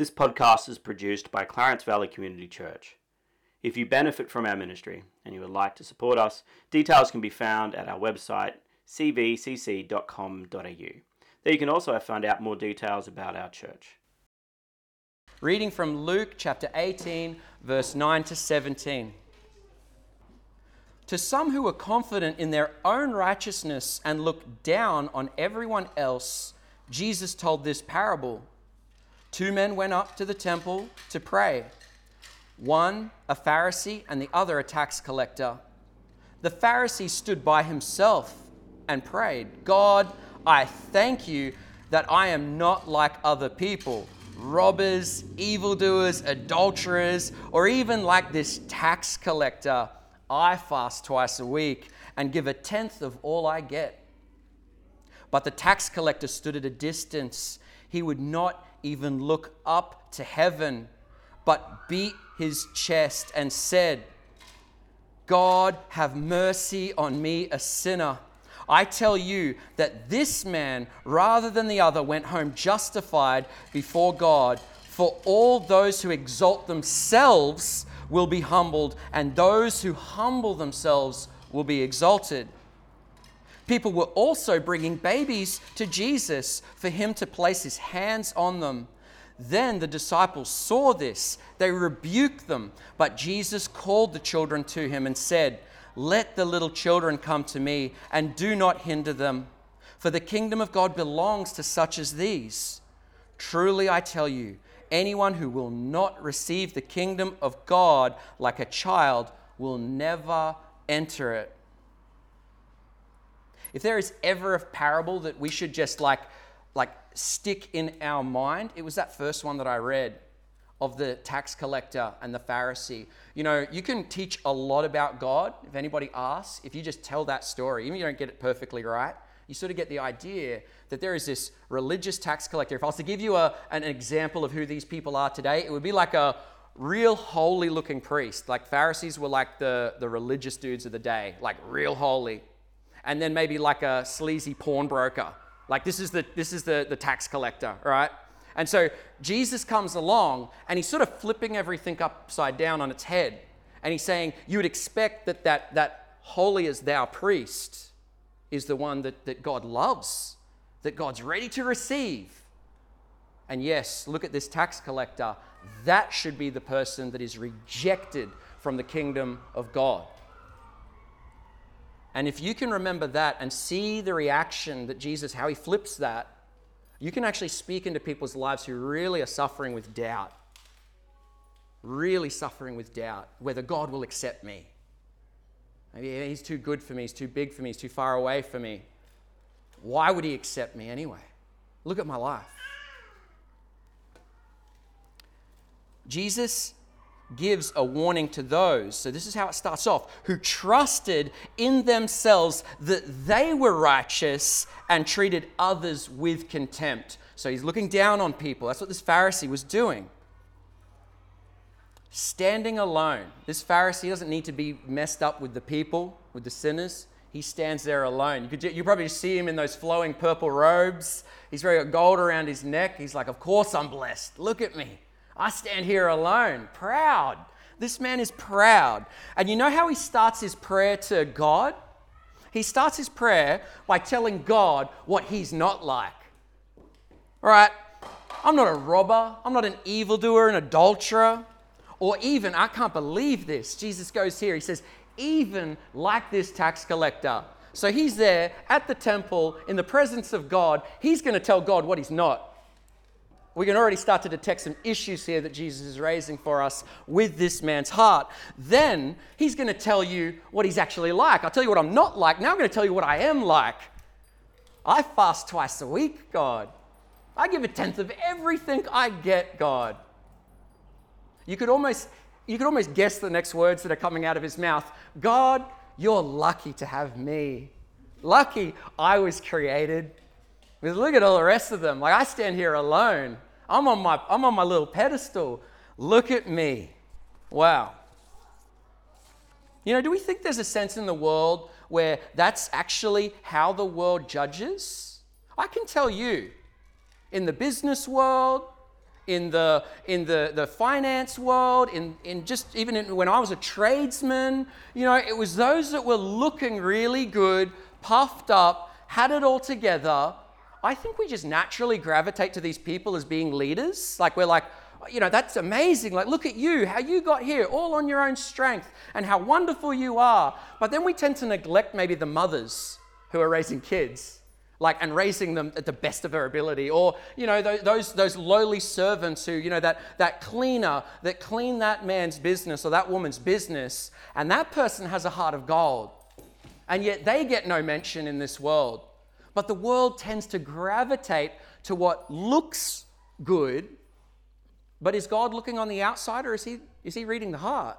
This podcast is produced by Clarence Valley Community Church. If you benefit from our ministry and you would like to support us, details can be found at our website cvcc.com.au. There you can also find out more details about our church. Reading from Luke chapter 18, verse 9 to 17. To some who were confident in their own righteousness and looked down on everyone else, Jesus told this parable. Two men went up to the temple to pray one a Pharisee and the other a tax collector. The Pharisee stood by himself and prayed, God, I thank you that I am not like other people, robbers, evildoers, adulterers, or even like this tax collector. I fast twice a week and give a tenth of all I get. But the tax collector stood at a distance. He would not even look up to heaven, but beat his chest and said, God, have mercy on me, a sinner. I tell you that this man, rather than the other, went home justified before God. For all those who exalt themselves will be humbled, and those who humble themselves will be exalted. People were also bringing babies to Jesus for him to place his hands on them. Then the disciples saw this. They rebuked them. But Jesus called the children to him and said, Let the little children come to me, and do not hinder them, for the kingdom of God belongs to such as these. Truly I tell you, anyone who will not receive the kingdom of God like a child will never enter it. If there is ever a parable that we should just like, like stick in our mind, it was that first one that I read of the tax collector and the Pharisee. You know, you can teach a lot about God if anybody asks, if you just tell that story, even if you don't get it perfectly right, you sort of get the idea that there is this religious tax collector. If I was to give you a, an example of who these people are today, it would be like a real holy looking priest. Like Pharisees were like the, the religious dudes of the day, like real holy and then maybe like a sleazy pawnbroker. Like this is the this is the, the tax collector, right? And so Jesus comes along and he's sort of flipping everything upside down on its head. And he's saying, you would expect that that, that holy as thou priest is the one that, that God loves, that God's ready to receive. And yes, look at this tax collector. That should be the person that is rejected from the kingdom of God. And if you can remember that and see the reaction that Jesus, how he flips that, you can actually speak into people's lives who really are suffering with doubt. Really suffering with doubt whether God will accept me. Maybe he's too good for me, he's too big for me, he's too far away for me. Why would he accept me anyway? Look at my life. Jesus gives a warning to those. So, this is how it starts off who trusted in themselves that they were righteous and treated others with contempt. So, he's looking down on people. That's what this Pharisee was doing. Standing alone. This Pharisee doesn't need to be messed up with the people, with the sinners. He stands there alone. You could you probably see him in those flowing purple robes. He's wearing gold around his neck. He's like, Of course I'm blessed. Look at me. I stand here alone, proud. This man is proud. And you know how he starts his prayer to God? He starts his prayer by telling God what he's not like. All right, I'm not a robber, I'm not an evildoer, an adulterer, or even, I can't believe this. Jesus goes here, he says, even like this tax collector. So he's there at the temple in the presence of God. He's going to tell God what he's not we can already start to detect some issues here that Jesus is raising for us with this man's heart. Then he's going to tell you what he's actually like. I'll tell you what I'm not like. Now I'm going to tell you what I am like. I fast twice a week, God. I give a tenth of everything I get, God. You could almost you could almost guess the next words that are coming out of his mouth. God, you're lucky to have me. Lucky I was created. Because look at all the rest of them. Like I stand here alone. I'm on my I'm on my little pedestal. Look at me. Wow. You know, do we think there's a sense in the world where that's actually how the world judges? I can tell you, in the business world, in the, in the, the finance world, in, in just even in, when I was a tradesman. You know, it was those that were looking really good, puffed up, had it all together. I think we just naturally gravitate to these people as being leaders. Like, we're like, you know, that's amazing. Like, look at you, how you got here, all on your own strength, and how wonderful you are. But then we tend to neglect maybe the mothers who are raising kids like and raising them at the best of their ability or you know those those lowly servants who you know that that cleaner that clean that man's business or that woman's business and that person has a heart of gold and yet they get no mention in this world but the world tends to gravitate to what looks good but is god looking on the outside or is he is he reading the heart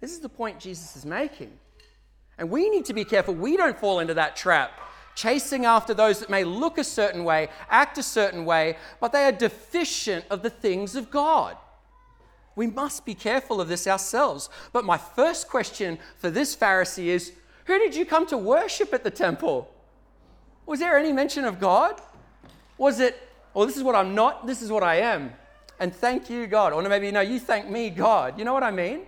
this is the point jesus is making and we need to be careful we don't fall into that trap chasing after those that may look a certain way, act a certain way, but they are deficient of the things of God. We must be careful of this ourselves. But my first question for this Pharisee is Who did you come to worship at the temple? Was there any mention of God? Was it, well, oh, this is what I'm not, this is what I am, and thank you, God? Or maybe, no, you thank me, God. You know what I mean?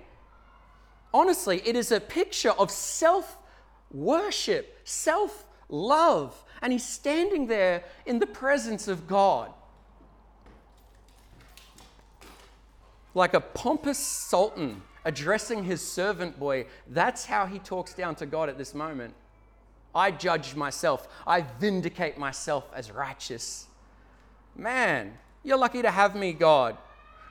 Honestly, it is a picture of self worship, self love. And he's standing there in the presence of God. Like a pompous sultan addressing his servant boy. That's how he talks down to God at this moment. I judge myself, I vindicate myself as righteous. Man, you're lucky to have me, God.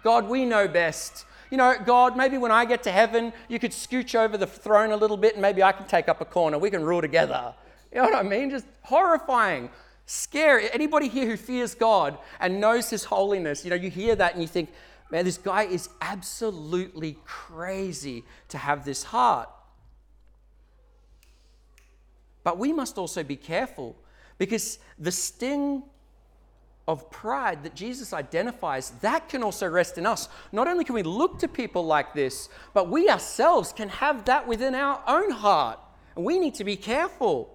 God, we know best. You know, God, maybe when I get to heaven, you could scooch over the throne a little bit and maybe I can take up a corner. We can rule together. You know what I mean? Just horrifying, scary. Anybody here who fears God and knows His holiness, you know, you hear that and you think, man, this guy is absolutely crazy to have this heart. But we must also be careful because the sting of pride that Jesus identifies, that can also rest in us. Not only can we look to people like this, but we ourselves can have that within our own heart. And we need to be careful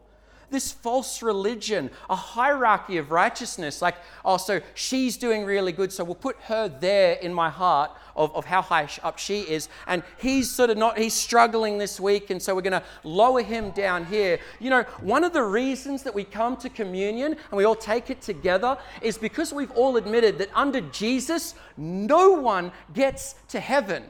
this false religion, a hierarchy of righteousness. Like, oh, so she's doing really good, so we'll put her there in my heart of, of how high up she is. And he's sort of not, he's struggling this week, and so we're going to lower him down here. You know, one of the reasons that we come to communion and we all take it together is because we've all admitted that under Jesus, no one gets to heaven.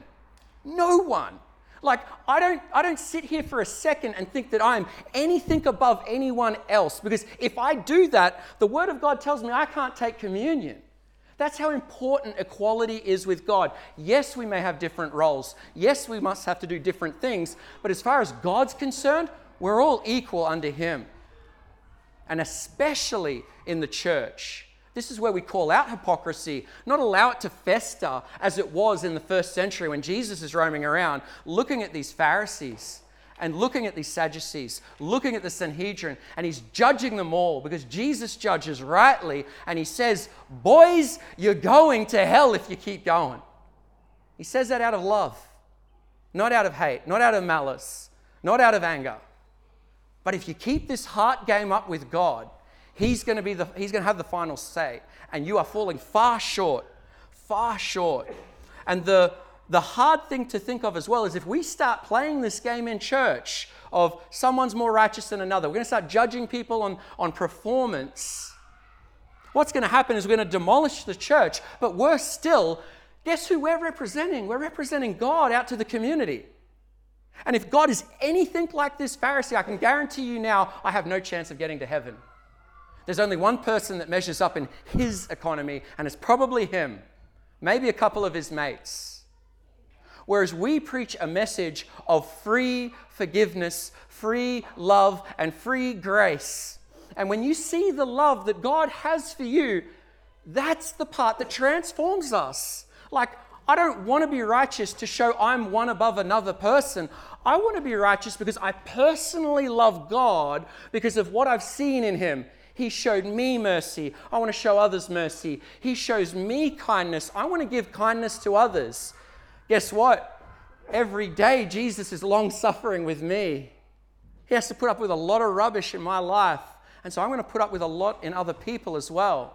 No one. Like, I don't, I don't sit here for a second and think that I'm anything above anyone else because if I do that, the Word of God tells me I can't take communion. That's how important equality is with God. Yes, we may have different roles. Yes, we must have to do different things. But as far as God's concerned, we're all equal under Him. And especially in the church. This is where we call out hypocrisy, not allow it to fester as it was in the first century when Jesus is roaming around looking at these Pharisees and looking at these Sadducees, looking at the Sanhedrin, and he's judging them all because Jesus judges rightly and he says, Boys, you're going to hell if you keep going. He says that out of love, not out of hate, not out of malice, not out of anger. But if you keep this heart game up with God, He's going to be the, he's going to have the final say. And you are falling far short, far short. And the, the hard thing to think of as well is if we start playing this game in church of someone's more righteous than another, we're going to start judging people on, on performance. What's going to happen is we're going to demolish the church, but worse still, guess who we're representing? We're representing God out to the community. And if God is anything like this Pharisee, I can guarantee you now, I have no chance of getting to heaven. There's only one person that measures up in his economy, and it's probably him, maybe a couple of his mates. Whereas we preach a message of free forgiveness, free love, and free grace. And when you see the love that God has for you, that's the part that transforms us. Like, I don't want to be righteous to show I'm one above another person. I want to be righteous because I personally love God because of what I've seen in Him. He showed me mercy. I want to show others mercy. He shows me kindness. I want to give kindness to others. Guess what? Every day, Jesus is long suffering with me. He has to put up with a lot of rubbish in my life. And so I'm going to put up with a lot in other people as well.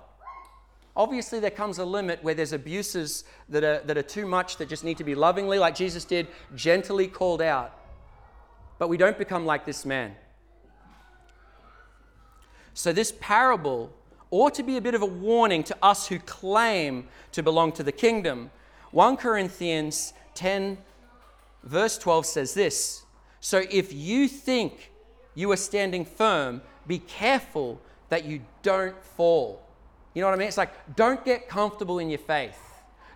Obviously, there comes a limit where there's abuses that are, that are too much that just need to be lovingly, like Jesus did, gently called out. But we don't become like this man. So, this parable ought to be a bit of a warning to us who claim to belong to the kingdom. 1 Corinthians 10, verse 12 says this So, if you think you are standing firm, be careful that you don't fall. You know what I mean? It's like, don't get comfortable in your faith.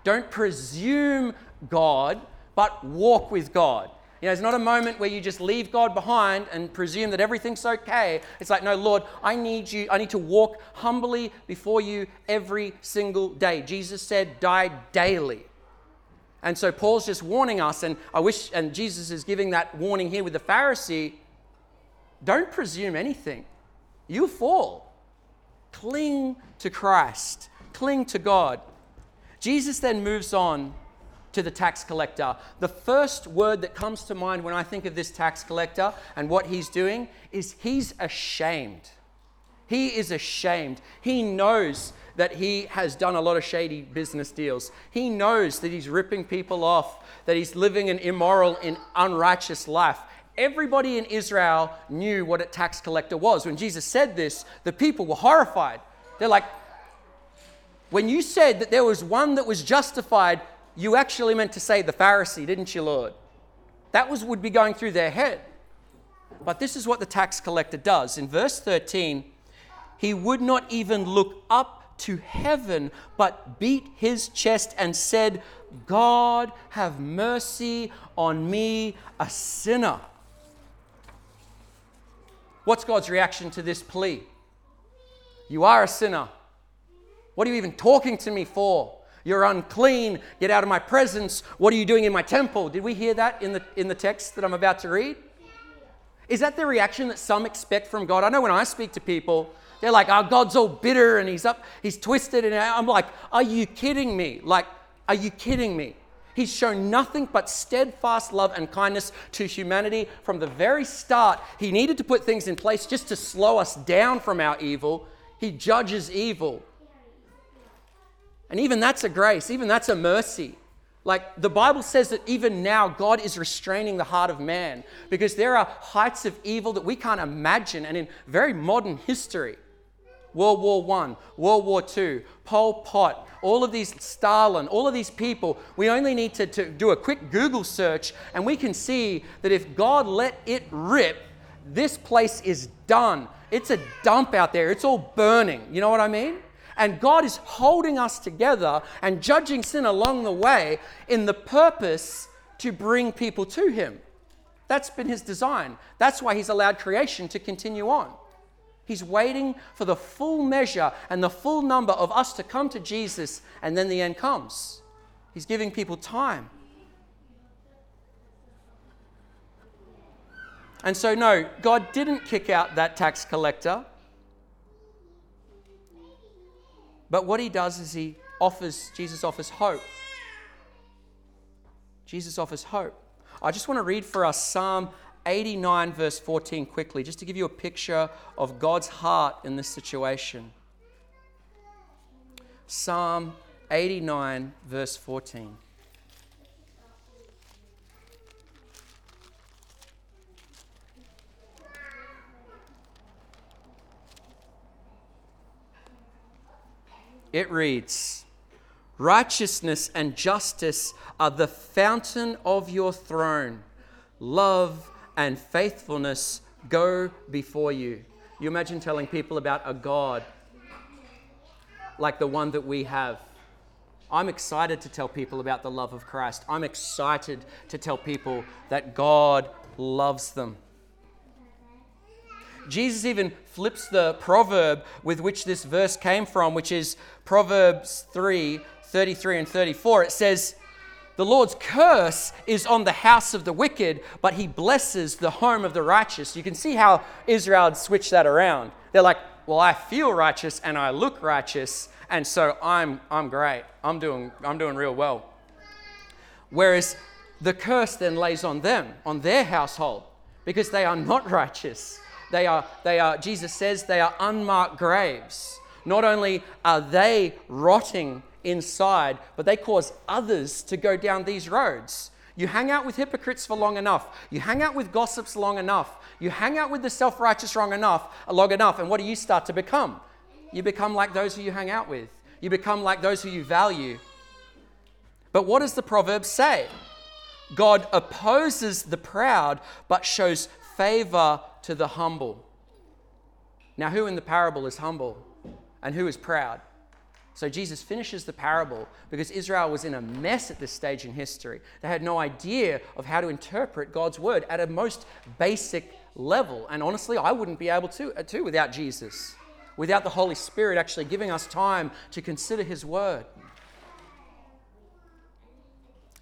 Don't presume God, but walk with God. You know, it's not a moment where you just leave God behind and presume that everything's okay. It's like, no, Lord, I need you, I need to walk humbly before you every single day. Jesus said, die daily. And so Paul's just warning us, and I wish, and Jesus is giving that warning here with the Pharisee don't presume anything. You fall. Cling to Christ, cling to God. Jesus then moves on to the tax collector. The first word that comes to mind when I think of this tax collector and what he's doing is he's ashamed. He is ashamed. He knows that he has done a lot of shady business deals. He knows that he's ripping people off, that he's living an immoral and unrighteous life. Everybody in Israel knew what a tax collector was. When Jesus said this, the people were horrified. They're like, when you said that there was one that was justified, you actually meant to say the Pharisee, didn't you, Lord? That was would be going through their head. But this is what the tax collector does. In verse 13, he would not even look up to heaven, but beat his chest and said, God, have mercy on me, a sinner. What's God's reaction to this plea? You are a sinner. What are you even talking to me for? You're unclean. Get out of my presence. What are you doing in my temple? Did we hear that in the, in the text that I'm about to read? Is that the reaction that some expect from God? I know when I speak to people, they're like, oh, God's all bitter and he's up, he's twisted. And I'm like, are you kidding me? Like, are you kidding me? He's shown nothing but steadfast love and kindness to humanity from the very start. He needed to put things in place just to slow us down from our evil. He judges evil. And even that's a grace, even that's a mercy. Like the Bible says that even now God is restraining the heart of man because there are heights of evil that we can't imagine. And in very modern history, World War I, World War II, Pol Pot, all of these, Stalin, all of these people, we only need to, to do a quick Google search and we can see that if God let it rip, this place is done. It's a dump out there, it's all burning. You know what I mean? And God is holding us together and judging sin along the way in the purpose to bring people to Him. That's been His design. That's why He's allowed creation to continue on. He's waiting for the full measure and the full number of us to come to Jesus, and then the end comes. He's giving people time. And so, no, God didn't kick out that tax collector. But what he does is he offers, Jesus offers hope. Jesus offers hope. I just want to read for us Psalm 89, verse 14, quickly, just to give you a picture of God's heart in this situation. Psalm 89, verse 14. It reads, Righteousness and justice are the fountain of your throne. Love and faithfulness go before you. You imagine telling people about a God like the one that we have. I'm excited to tell people about the love of Christ. I'm excited to tell people that God loves them. Jesus even flips the proverb with which this verse came from, which is Proverbs 3 33 and 34. It says, The Lord's curse is on the house of the wicked, but he blesses the home of the righteous. You can see how Israel had switched that around. They're like, Well, I feel righteous and I look righteous, and so I'm, I'm great. I'm doing, I'm doing real well. Whereas the curse then lays on them, on their household, because they are not righteous. They are, they are, Jesus says, they are unmarked graves. Not only are they rotting inside, but they cause others to go down these roads. You hang out with hypocrites for long enough. You hang out with gossips long enough. You hang out with the self righteous long enough, uh, long enough, and what do you start to become? You become like those who you hang out with. You become like those who you value. But what does the proverb say? God opposes the proud, but shows favor to the humble. Now, who in the parable is humble and who is proud? So Jesus finishes the parable because Israel was in a mess at this stage in history. They had no idea of how to interpret God's word at a most basic level. And honestly, I wouldn't be able to, uh, to without Jesus, without the Holy Spirit actually giving us time to consider his word.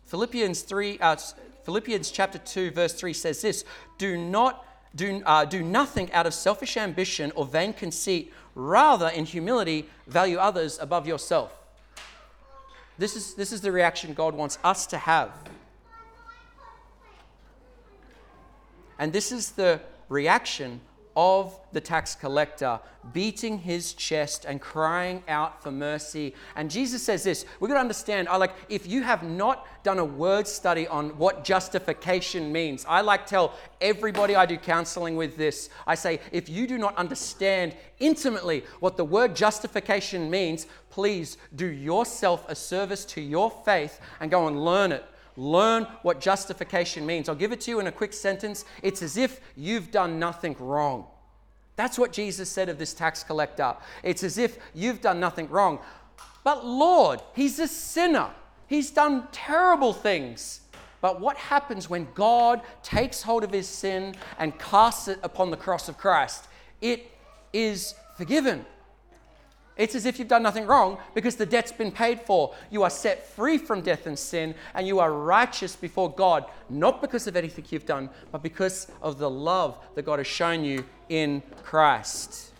Philippians 3, uh, Philippians chapter 2, verse 3 says this Do not do, uh, do nothing out of selfish ambition or vain conceit Rather, in humility, value others above yourself. This is, this is the reaction God wants us to have. And this is the reaction of the tax collector, beating his chest and crying out for mercy. And Jesus says this we've got to understand, I like, if you have not done a word study on what justification means, I like tell everybody I do counseling with this. I say, if you do not understand intimately what the word justification means, please do yourself a service to your faith and go and learn it learn what justification means. I'll give it to you in a quick sentence. It's as if you've done nothing wrong. That's what Jesus said of this tax collector. It's as if you've done nothing wrong. But Lord, he's a sinner. He's done terrible things. But what happens when God takes hold of his sin and casts it upon the cross of Christ? It is forgiven. It's as if you've done nothing wrong because the debt's been paid for. You are set free from death and sin, and you are righteous before God, not because of anything you've done, but because of the love that God has shown you in Christ.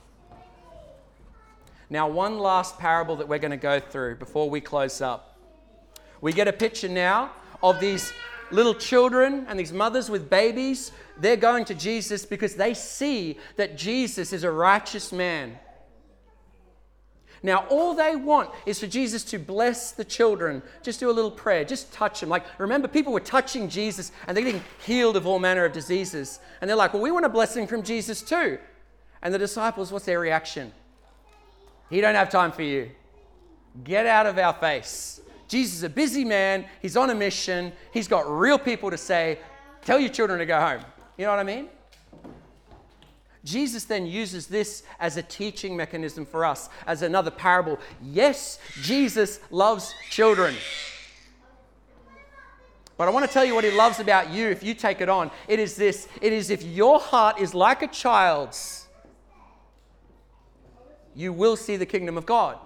Now, one last parable that we're going to go through before we close up. We get a picture now of these little children and these mothers with babies. They're going to Jesus because they see that Jesus is a righteous man now, all they want is for Jesus to bless the children. Just do a little prayer, just touch them. Like, remember, people were touching Jesus and they're getting healed of all manner of diseases. And they're like, well, we want a blessing from Jesus too. And the disciples, what's their reaction? He don't have time for you. Get out of our face. Jesus is a busy man. He's on a mission. He's got real people to say, tell your children to go home. You know what I mean? Jesus then uses this as a teaching mechanism for us, as another parable. Yes, Jesus loves children. But I want to tell you what he loves about you if you take it on. It is this it is if your heart is like a child's, you will see the kingdom of God.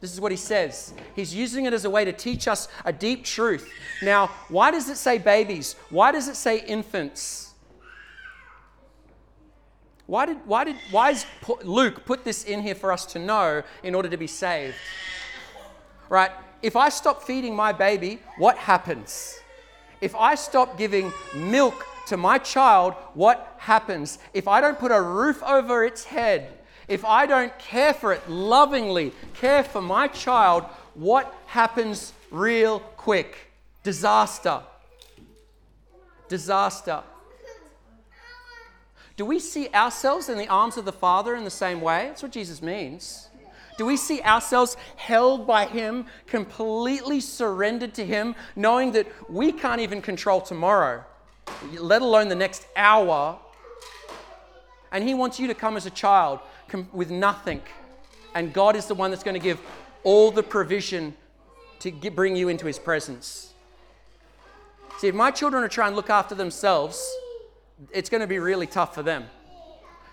This is what he says. He's using it as a way to teach us a deep truth. Now, why does it say babies? Why does it say infants? Why did, why did why is Luke put this in here for us to know in order to be saved? Right? If I stop feeding my baby, what happens? If I stop giving milk to my child, what happens? If I don't put a roof over its head, if I don't care for it lovingly, care for my child, what happens real quick? Disaster. Disaster. Do we see ourselves in the arms of the Father in the same way? That's what Jesus means. Do we see ourselves held by Him, completely surrendered to Him, knowing that we can't even control tomorrow, let alone the next hour? And He wants you to come as a child with nothing. And God is the one that's going to give all the provision to bring you into His presence. See, if my children are trying to look after themselves, it's going to be really tough for them.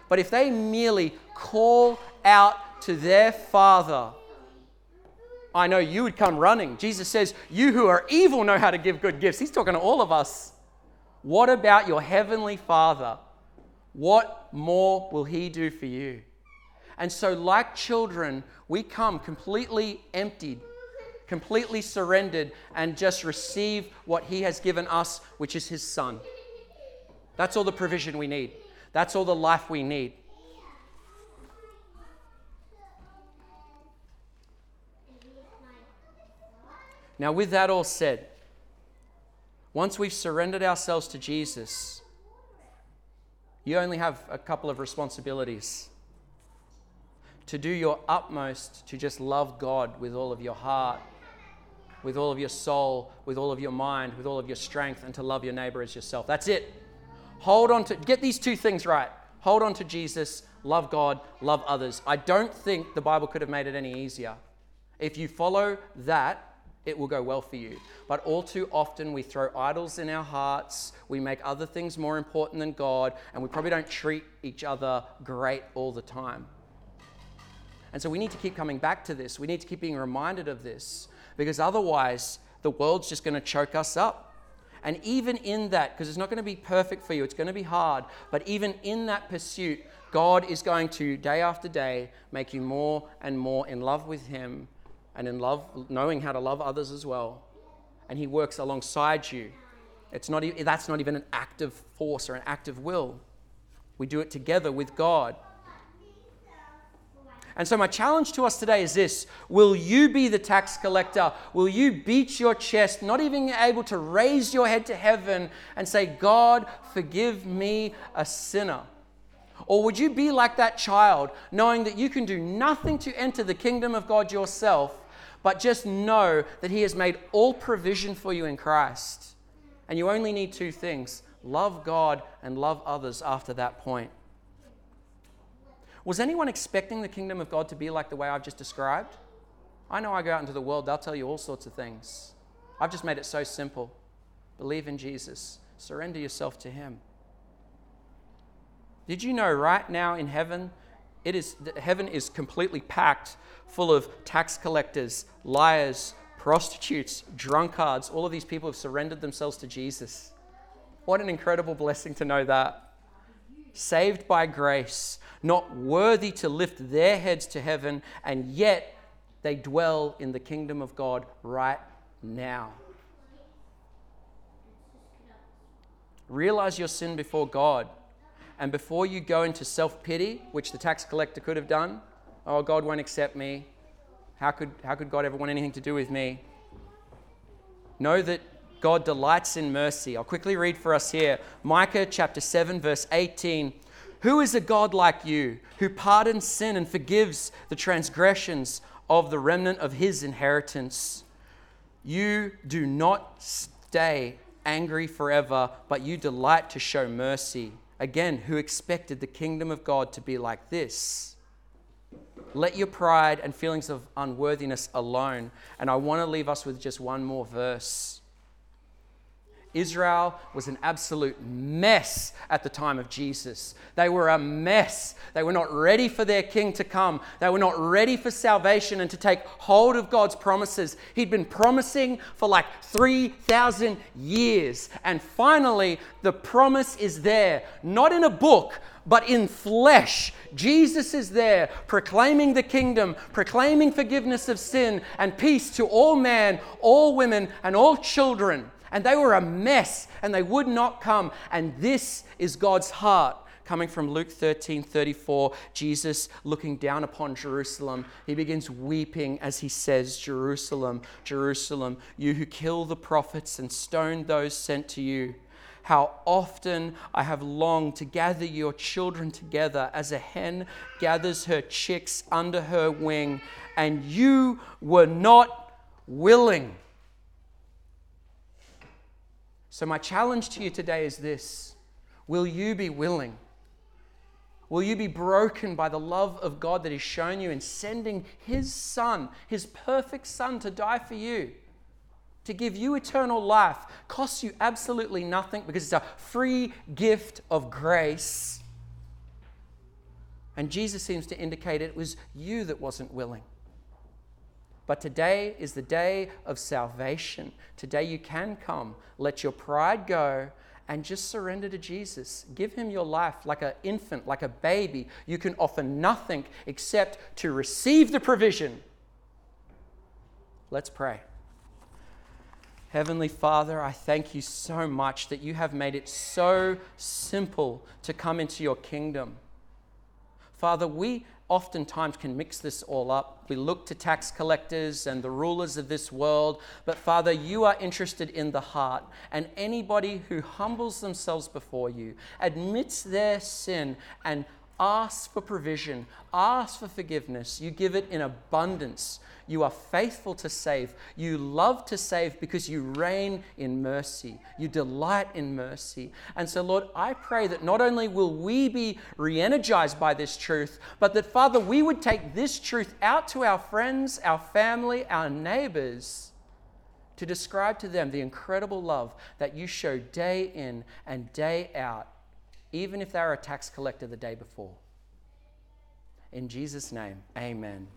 But if they merely call out to their Father, I know you would come running. Jesus says, You who are evil know how to give good gifts. He's talking to all of us. What about your heavenly Father? What more will He do for you? And so, like children, we come completely emptied, completely surrendered, and just receive what He has given us, which is His Son. That's all the provision we need. That's all the life we need. Now, with that all said, once we've surrendered ourselves to Jesus, you only have a couple of responsibilities to do your utmost to just love God with all of your heart, with all of your soul, with all of your mind, with all of your strength, and to love your neighbor as yourself. That's it. Hold on to, get these two things right. Hold on to Jesus, love God, love others. I don't think the Bible could have made it any easier. If you follow that, it will go well for you. But all too often, we throw idols in our hearts, we make other things more important than God, and we probably don't treat each other great all the time. And so we need to keep coming back to this. We need to keep being reminded of this because otherwise, the world's just going to choke us up. And even in that, because it's not going to be perfect for you, it's going to be hard, but even in that pursuit, God is going to, day after day, make you more and more in love with Him and in love, knowing how to love others as well. And He works alongside you. It's not, that's not even an active force or an active will. We do it together with God. And so, my challenge to us today is this Will you be the tax collector? Will you beat your chest, not even able to raise your head to heaven and say, God, forgive me, a sinner? Or would you be like that child, knowing that you can do nothing to enter the kingdom of God yourself, but just know that He has made all provision for you in Christ. And you only need two things love God and love others after that point. Was anyone expecting the kingdom of God to be like the way I've just described? I know I go out into the world, they'll tell you all sorts of things. I've just made it so simple. Believe in Jesus, surrender yourself to Him. Did you know right now in heaven, it is, heaven is completely packed full of tax collectors, liars, prostitutes, drunkards. All of these people have surrendered themselves to Jesus. What an incredible blessing to know that. Saved by grace, not worthy to lift their heads to heaven, and yet they dwell in the kingdom of God right now. Realize your sin before God. And before you go into self pity, which the tax collector could have done, oh, God won't accept me. How could, how could God ever want anything to do with me? Know that God delights in mercy. I'll quickly read for us here Micah chapter 7, verse 18. Who is a God like you, who pardons sin and forgives the transgressions of the remnant of his inheritance? You do not stay angry forever, but you delight to show mercy. Again, who expected the kingdom of God to be like this? Let your pride and feelings of unworthiness alone. And I want to leave us with just one more verse. Israel was an absolute mess at the time of Jesus. They were a mess. They were not ready for their king to come. They were not ready for salvation and to take hold of God's promises. He'd been promising for like 3,000 years. And finally, the promise is there, not in a book, but in flesh. Jesus is there proclaiming the kingdom, proclaiming forgiveness of sin and peace to all men, all women, and all children. And they were a mess and they would not come. And this is God's heart. Coming from Luke 13 34, Jesus looking down upon Jerusalem, he begins weeping as he says, Jerusalem, Jerusalem, you who kill the prophets and stone those sent to you how often I have longed to gather your children together as a hen gathers her chicks under her wing, and you were not willing. So, my challenge to you today is this Will you be willing? Will you be broken by the love of God that He's shown you in sending His Son, His perfect Son, to die for you? to give you eternal life costs you absolutely nothing because it's a free gift of grace. And Jesus seems to indicate it was you that wasn't willing. But today is the day of salvation. Today you can come, let your pride go, and just surrender to Jesus. Give him your life like an infant, like a baby. You can offer nothing except to receive the provision. Let's pray. Heavenly Father, I thank you so much that you have made it so simple to come into your kingdom. Father, we oftentimes can mix this all up. We look to tax collectors and the rulers of this world, but Father, you are interested in the heart. And anybody who humbles themselves before you, admits their sin, and asks for provision, ask for forgiveness, you give it in abundance you are faithful to save. You love to save because you reign in mercy. You delight in mercy. And so, Lord, I pray that not only will we be re energized by this truth, but that, Father, we would take this truth out to our friends, our family, our neighbors to describe to them the incredible love that you show day in and day out, even if they are a tax collector the day before. In Jesus' name, amen.